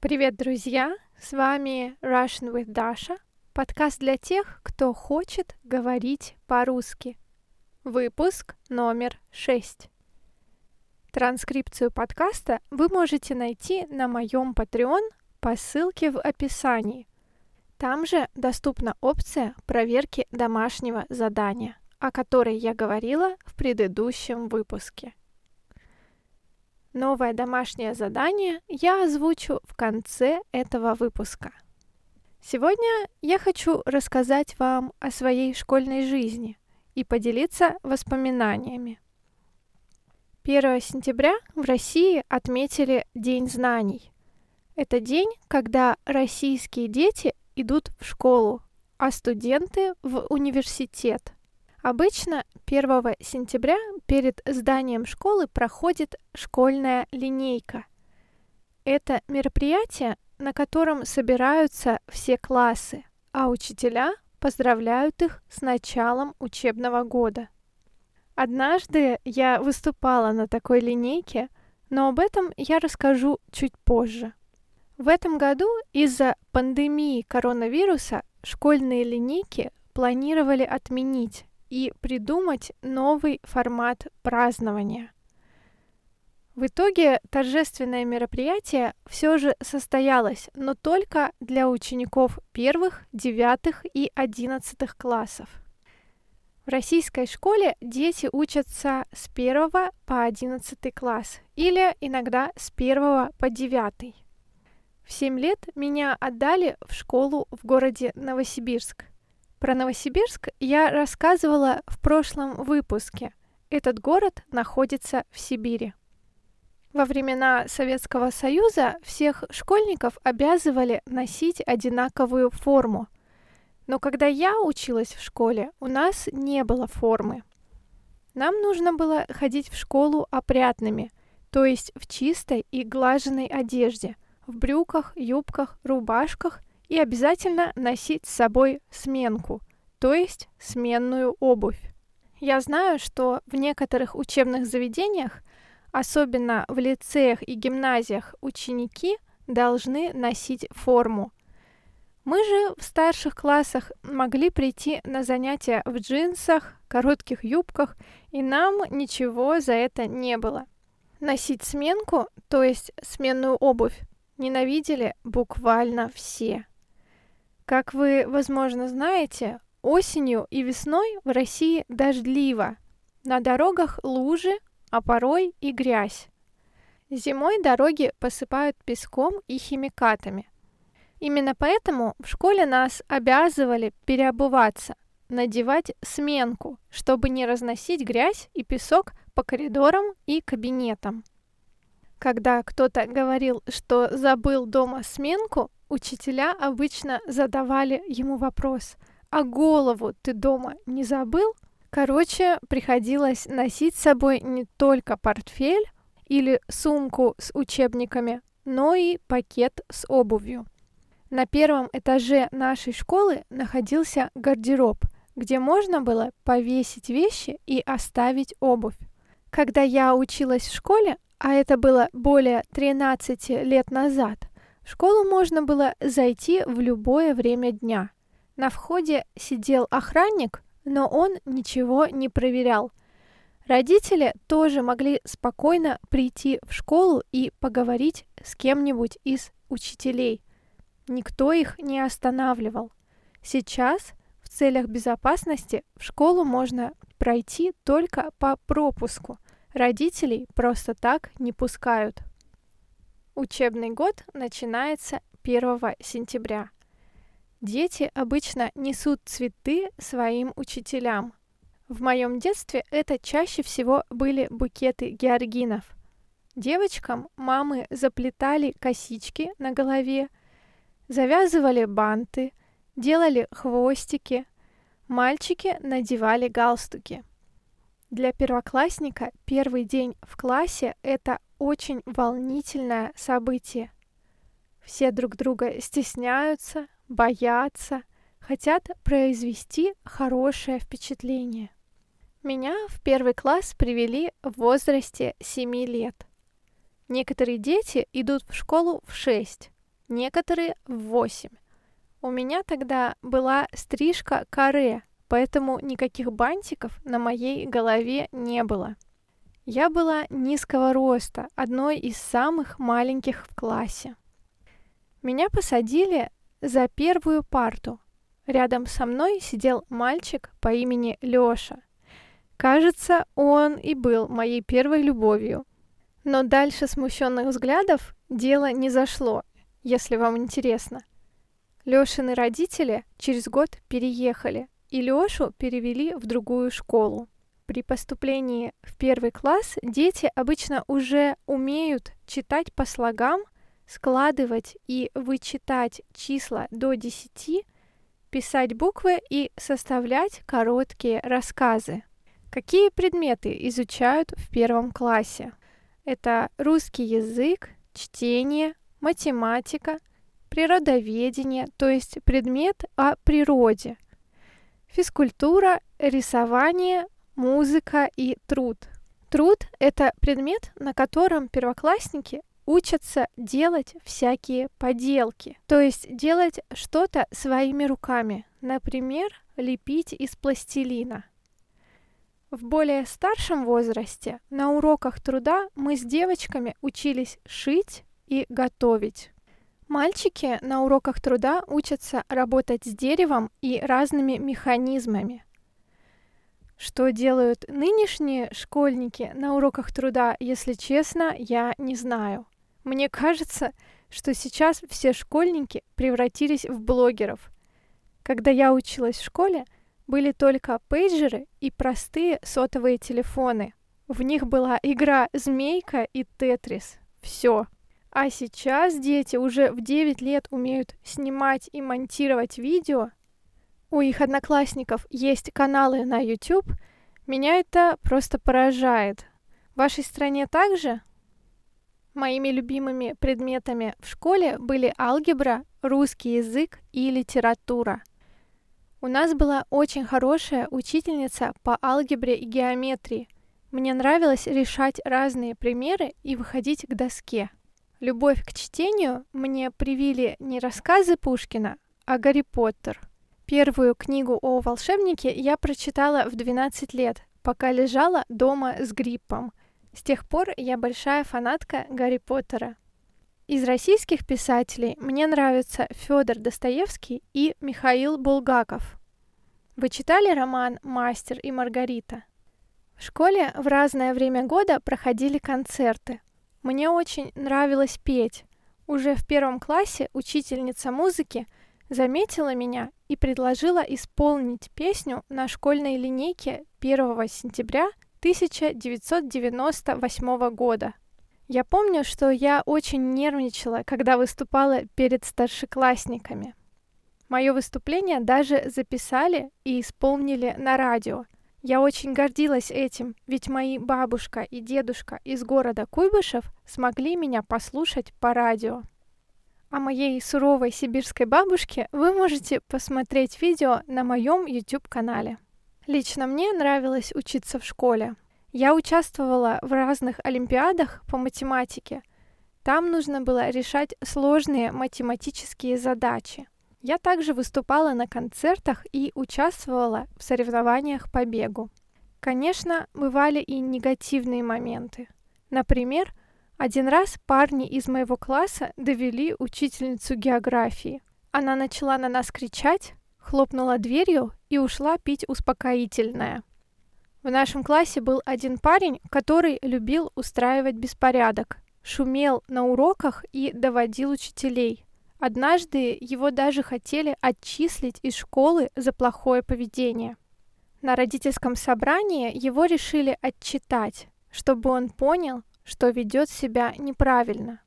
Привет, друзья! С вами Russian with Dasha, подкаст для тех, кто хочет говорить по-русски. Выпуск номер 6. Транскрипцию подкаста вы можете найти на моем Patreon по ссылке в описании. Там же доступна опция проверки домашнего задания, о которой я говорила в предыдущем выпуске. Новое домашнее задание я озвучу в конце этого выпуска. Сегодня я хочу рассказать вам о своей школьной жизни и поделиться воспоминаниями. 1 сентября в России отметили День знаний. Это день, когда российские дети идут в школу, а студенты в университет – Обычно 1 сентября перед зданием школы проходит школьная линейка. Это мероприятие, на котором собираются все классы, а учителя поздравляют их с началом учебного года. Однажды я выступала на такой линейке, но об этом я расскажу чуть позже. В этом году из-за пандемии коронавируса школьные линейки планировали отменить, и придумать новый формат празднования. В итоге торжественное мероприятие все же состоялось, но только для учеников первых, девятых и одиннадцатых классов. В российской школе дети учатся с 1 по 11 класс или иногда с 1 по 9. В 7 лет меня отдали в школу в городе Новосибирск – про Новосибирск я рассказывала в прошлом выпуске. Этот город находится в Сибири. Во времена Советского Союза всех школьников обязывали носить одинаковую форму. Но когда я училась в школе, у нас не было формы. Нам нужно было ходить в школу опрятными, то есть в чистой и глаженной одежде, в брюках, юбках, рубашках и обязательно носить с собой сменку, то есть сменную обувь. Я знаю, что в некоторых учебных заведениях, особенно в лицеях и гимназиях, ученики должны носить форму. Мы же в старших классах могли прийти на занятия в джинсах, коротких юбках, и нам ничего за это не было. Носить сменку, то есть сменную обувь, ненавидели буквально все. Как вы, возможно, знаете, осенью и весной в России дождливо. На дорогах лужи, а порой и грязь. Зимой дороги посыпают песком и химикатами. Именно поэтому в школе нас обязывали переобуваться, надевать сменку, чтобы не разносить грязь и песок по коридорам и кабинетам. Когда кто-то говорил, что забыл дома сменку, Учителя обычно задавали ему вопрос, а голову ты дома не забыл? Короче, приходилось носить с собой не только портфель или сумку с учебниками, но и пакет с обувью. На первом этаже нашей школы находился гардероб, где можно было повесить вещи и оставить обувь. Когда я училась в школе, а это было более 13 лет назад, в школу можно было зайти в любое время дня. На входе сидел охранник, но он ничего не проверял. Родители тоже могли спокойно прийти в школу и поговорить с кем-нибудь из учителей. Никто их не останавливал. Сейчас в целях безопасности в школу можно пройти только по пропуску. Родителей просто так не пускают. Учебный год начинается 1 сентября. Дети обычно несут цветы своим учителям. В моем детстве это чаще всего были букеты георгинов. Девочкам мамы заплетали косички на голове, завязывали банты, делали хвостики, мальчики надевали галстуки. Для первоклассника первый день в классе – это очень волнительное событие. Все друг друга стесняются, боятся, хотят произвести хорошее впечатление. Меня в первый класс привели в возрасте 7 лет. Некоторые дети идут в школу в 6, некоторые в 8. У меня тогда была стрижка каре, поэтому никаких бантиков на моей голове не было. Я была низкого роста, одной из самых маленьких в классе. Меня посадили за первую парту. Рядом со мной сидел мальчик по имени Лёша. Кажется, он и был моей первой любовью. Но дальше смущенных взглядов дело не зашло, если вам интересно. Лёшины родители через год переехали, и Лёшу перевели в другую школу. При поступлении в первый класс дети обычно уже умеют читать по слогам, складывать и вычитать числа до 10, писать буквы и составлять короткие рассказы. Какие предметы изучают в первом классе? Это русский язык, чтение, математика, природоведение, то есть предмет о природе, физкультура, рисование, музыка и труд. Труд — это предмет, на котором первоклассники учатся делать всякие поделки, то есть делать что-то своими руками, например, лепить из пластилина. В более старшем возрасте на уроках труда мы с девочками учились шить и готовить. Мальчики на уроках труда учатся работать с деревом и разными механизмами. Что делают нынешние школьники на уроках труда, если честно, я не знаю. Мне кажется, что сейчас все школьники превратились в блогеров. Когда я училась в школе, были только пейджеры и простые сотовые телефоны. В них была игра «Змейка» и «Тетрис». Все. А сейчас дети уже в 9 лет умеют снимать и монтировать видео у их одноклассников есть каналы на YouTube, меня это просто поражает. В вашей стране также? Моими любимыми предметами в школе были алгебра, русский язык и литература. У нас была очень хорошая учительница по алгебре и геометрии. Мне нравилось решать разные примеры и выходить к доске. Любовь к чтению мне привили не рассказы Пушкина, а Гарри Поттер. Первую книгу о волшебнике я прочитала в 12 лет, пока лежала дома с гриппом. С тех пор я большая фанатка Гарри Поттера. Из российских писателей мне нравятся Федор Достоевский и Михаил Булгаков. Вы читали роман «Мастер и Маргарита»? В школе в разное время года проходили концерты. Мне очень нравилось петь. Уже в первом классе учительница музыки – заметила меня и предложила исполнить песню на школьной линейке 1 сентября 1998 года. Я помню, что я очень нервничала, когда выступала перед старшеклассниками. Мое выступление даже записали и исполнили на радио. Я очень гордилась этим, ведь мои бабушка и дедушка из города Куйбышев смогли меня послушать по радио о моей суровой сибирской бабушке вы можете посмотреть видео на моем YouTube-канале. Лично мне нравилось учиться в школе. Я участвовала в разных олимпиадах по математике. Там нужно было решать сложные математические задачи. Я также выступала на концертах и участвовала в соревнованиях по бегу. Конечно, бывали и негативные моменты. Например, один раз парни из моего класса довели учительницу географии. Она начала на нас кричать, хлопнула дверью и ушла пить успокоительное. В нашем классе был один парень, который любил устраивать беспорядок, шумел на уроках и доводил учителей. Однажды его даже хотели отчислить из школы за плохое поведение. На родительском собрании его решили отчитать, чтобы он понял, что ведет себя неправильно.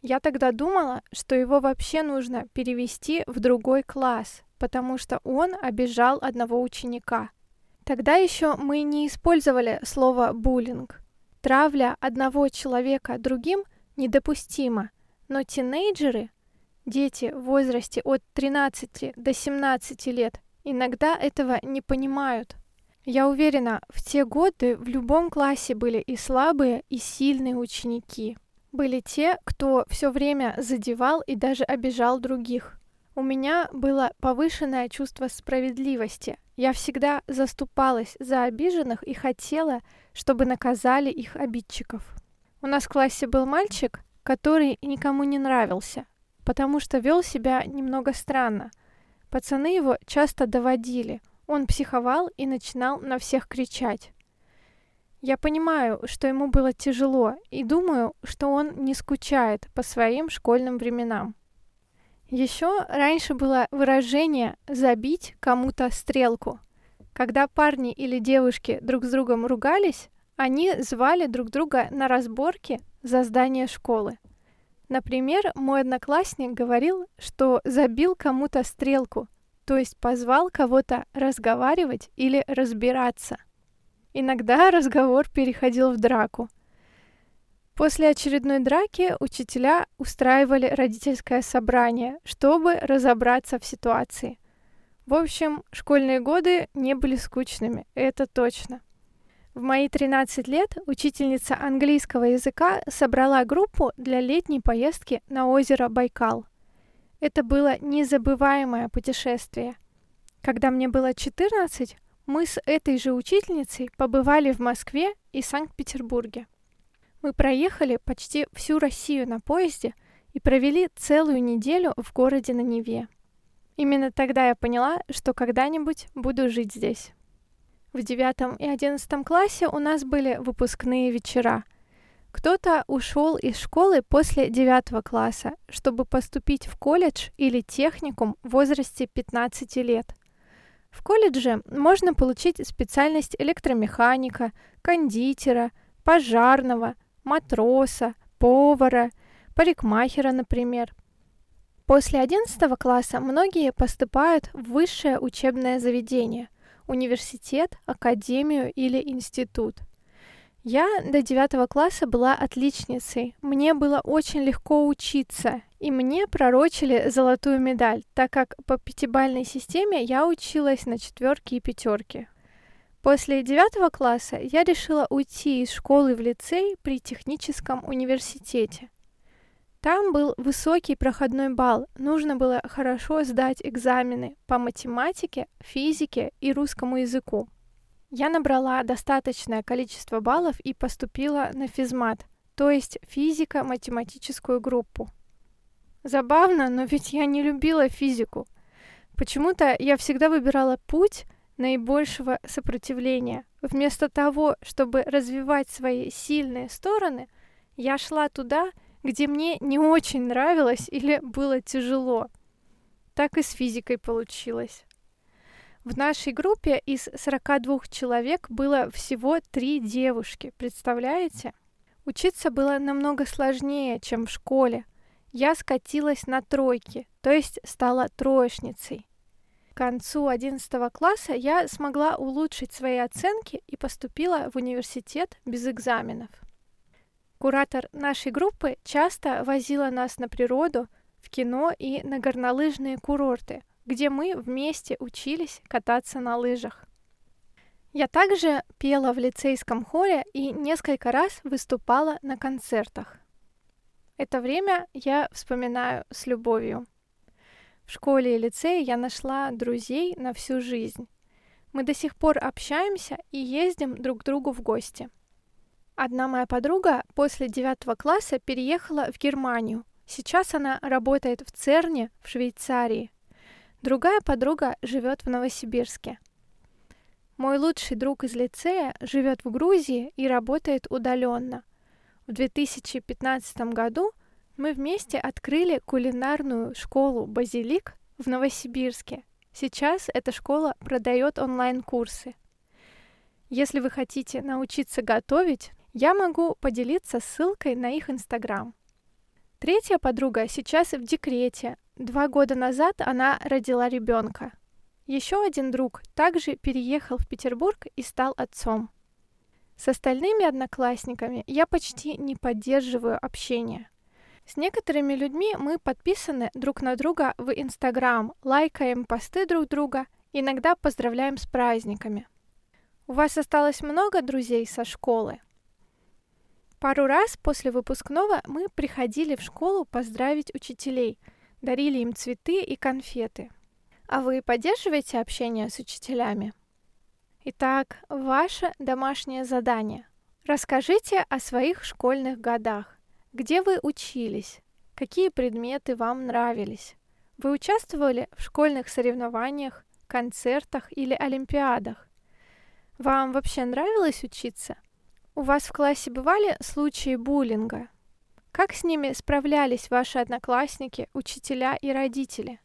Я тогда думала, что его вообще нужно перевести в другой класс, потому что он обижал одного ученика. Тогда еще мы не использовали слово буллинг. Травля одного человека другим недопустима, но тинейджеры, дети в возрасте от 13 до 17 лет, иногда этого не понимают. Я уверена, в те годы в любом классе были и слабые, и сильные ученики. Были те, кто все время задевал и даже обижал других. У меня было повышенное чувство справедливости. Я всегда заступалась за обиженных и хотела, чтобы наказали их обидчиков. У нас в классе был мальчик, который никому не нравился, потому что вел себя немного странно. Пацаны его часто доводили. Он психовал и начинал на всех кричать. Я понимаю, что ему было тяжело, и думаю, что он не скучает по своим школьным временам. Еще раньше было выражение «забить кому-то стрелку». Когда парни или девушки друг с другом ругались, они звали друг друга на разборки за здание школы. Например, мой одноклассник говорил, что забил кому-то стрелку, то есть позвал кого-то разговаривать или разбираться. Иногда разговор переходил в драку – После очередной драки учителя устраивали родительское собрание, чтобы разобраться в ситуации. В общем, школьные годы не были скучными, это точно. В мои 13 лет учительница английского языка собрала группу для летней поездки на озеро Байкал. Это было незабываемое путешествие. Когда мне было 14, мы с этой же учительницей побывали в Москве и Санкт-Петербурге. Мы проехали почти всю Россию на поезде и провели целую неделю в городе на Неве. Именно тогда я поняла, что когда-нибудь буду жить здесь. В девятом и одиннадцатом классе у нас были выпускные вечера. Кто-то ушел из школы после девятого класса, чтобы поступить в колледж или техникум в возрасте 15 лет. В колледже можно получить специальность электромеханика, кондитера, пожарного, матроса, повара, парикмахера, например. После 11 класса многие поступают в высшее учебное заведение – университет, академию или институт. Я до 9 класса была отличницей. Мне было очень легко учиться, и мне пророчили золотую медаль, так как по пятибалльной системе я училась на четверки и пятерки. После девятого класса я решила уйти из школы в лицей при техническом университете. Там был высокий проходной балл, нужно было хорошо сдать экзамены по математике, физике и русскому языку. Я набрала достаточное количество баллов и поступила на физмат, то есть физико-математическую группу. Забавно, но ведь я не любила физику. Почему-то я всегда выбирала путь, наибольшего сопротивления. Вместо того, чтобы развивать свои сильные стороны, я шла туда, где мне не очень нравилось или было тяжело. Так и с физикой получилось. В нашей группе из 42 человек было всего три девушки, представляете? Учиться было намного сложнее, чем в школе. Я скатилась на тройки, то есть стала троечницей. К концу 11 класса я смогла улучшить свои оценки и поступила в университет без экзаменов. Куратор нашей группы часто возила нас на природу, в кино и на горнолыжные курорты, где мы вместе учились кататься на лыжах. Я также пела в лицейском хоре и несколько раз выступала на концертах. Это время я вспоминаю с любовью. В школе и лицее я нашла друзей на всю жизнь. Мы до сих пор общаемся и ездим друг к другу в гости. Одна моя подруга после девятого класса переехала в Германию. Сейчас она работает в ЦЕРНе в Швейцарии. Другая подруга живет в Новосибирске. Мой лучший друг из лицея живет в Грузии и работает удаленно. В 2015 году мы вместе открыли кулинарную школу «Базилик» в Новосибирске. Сейчас эта школа продает онлайн-курсы. Если вы хотите научиться готовить, я могу поделиться ссылкой на их инстаграм. Третья подруга сейчас в декрете. Два года назад она родила ребенка. Еще один друг также переехал в Петербург и стал отцом. С остальными одноклассниками я почти не поддерживаю общение. С некоторыми людьми мы подписаны друг на друга в Инстаграм, лайкаем посты друг друга, иногда поздравляем с праздниками. У вас осталось много друзей со школы? Пару раз после выпускного мы приходили в школу поздравить учителей, дарили им цветы и конфеты. А вы поддерживаете общение с учителями? Итак, ваше домашнее задание. Расскажите о своих школьных годах. Где вы учились? Какие предметы вам нравились? Вы участвовали в школьных соревнованиях, концертах или олимпиадах? Вам вообще нравилось учиться? У вас в классе бывали случаи буллинга? Как с ними справлялись ваши одноклассники, учителя и родители?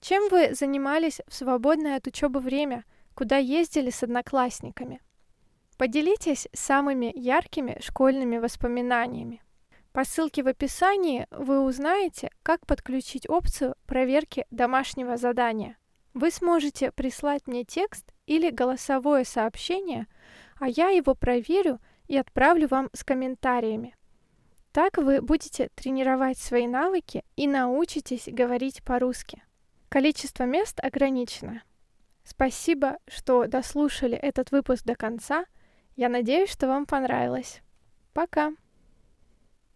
Чем вы занимались в свободное от учебы время, куда ездили с одноклассниками? Поделитесь самыми яркими школьными воспоминаниями. По ссылке в описании вы узнаете, как подключить опцию проверки домашнего задания. Вы сможете прислать мне текст или голосовое сообщение, а я его проверю и отправлю вам с комментариями. Так вы будете тренировать свои навыки и научитесь говорить по-русски. Количество мест ограничено. Спасибо, что дослушали этот выпуск до конца. Я надеюсь, что вам понравилось. Пока!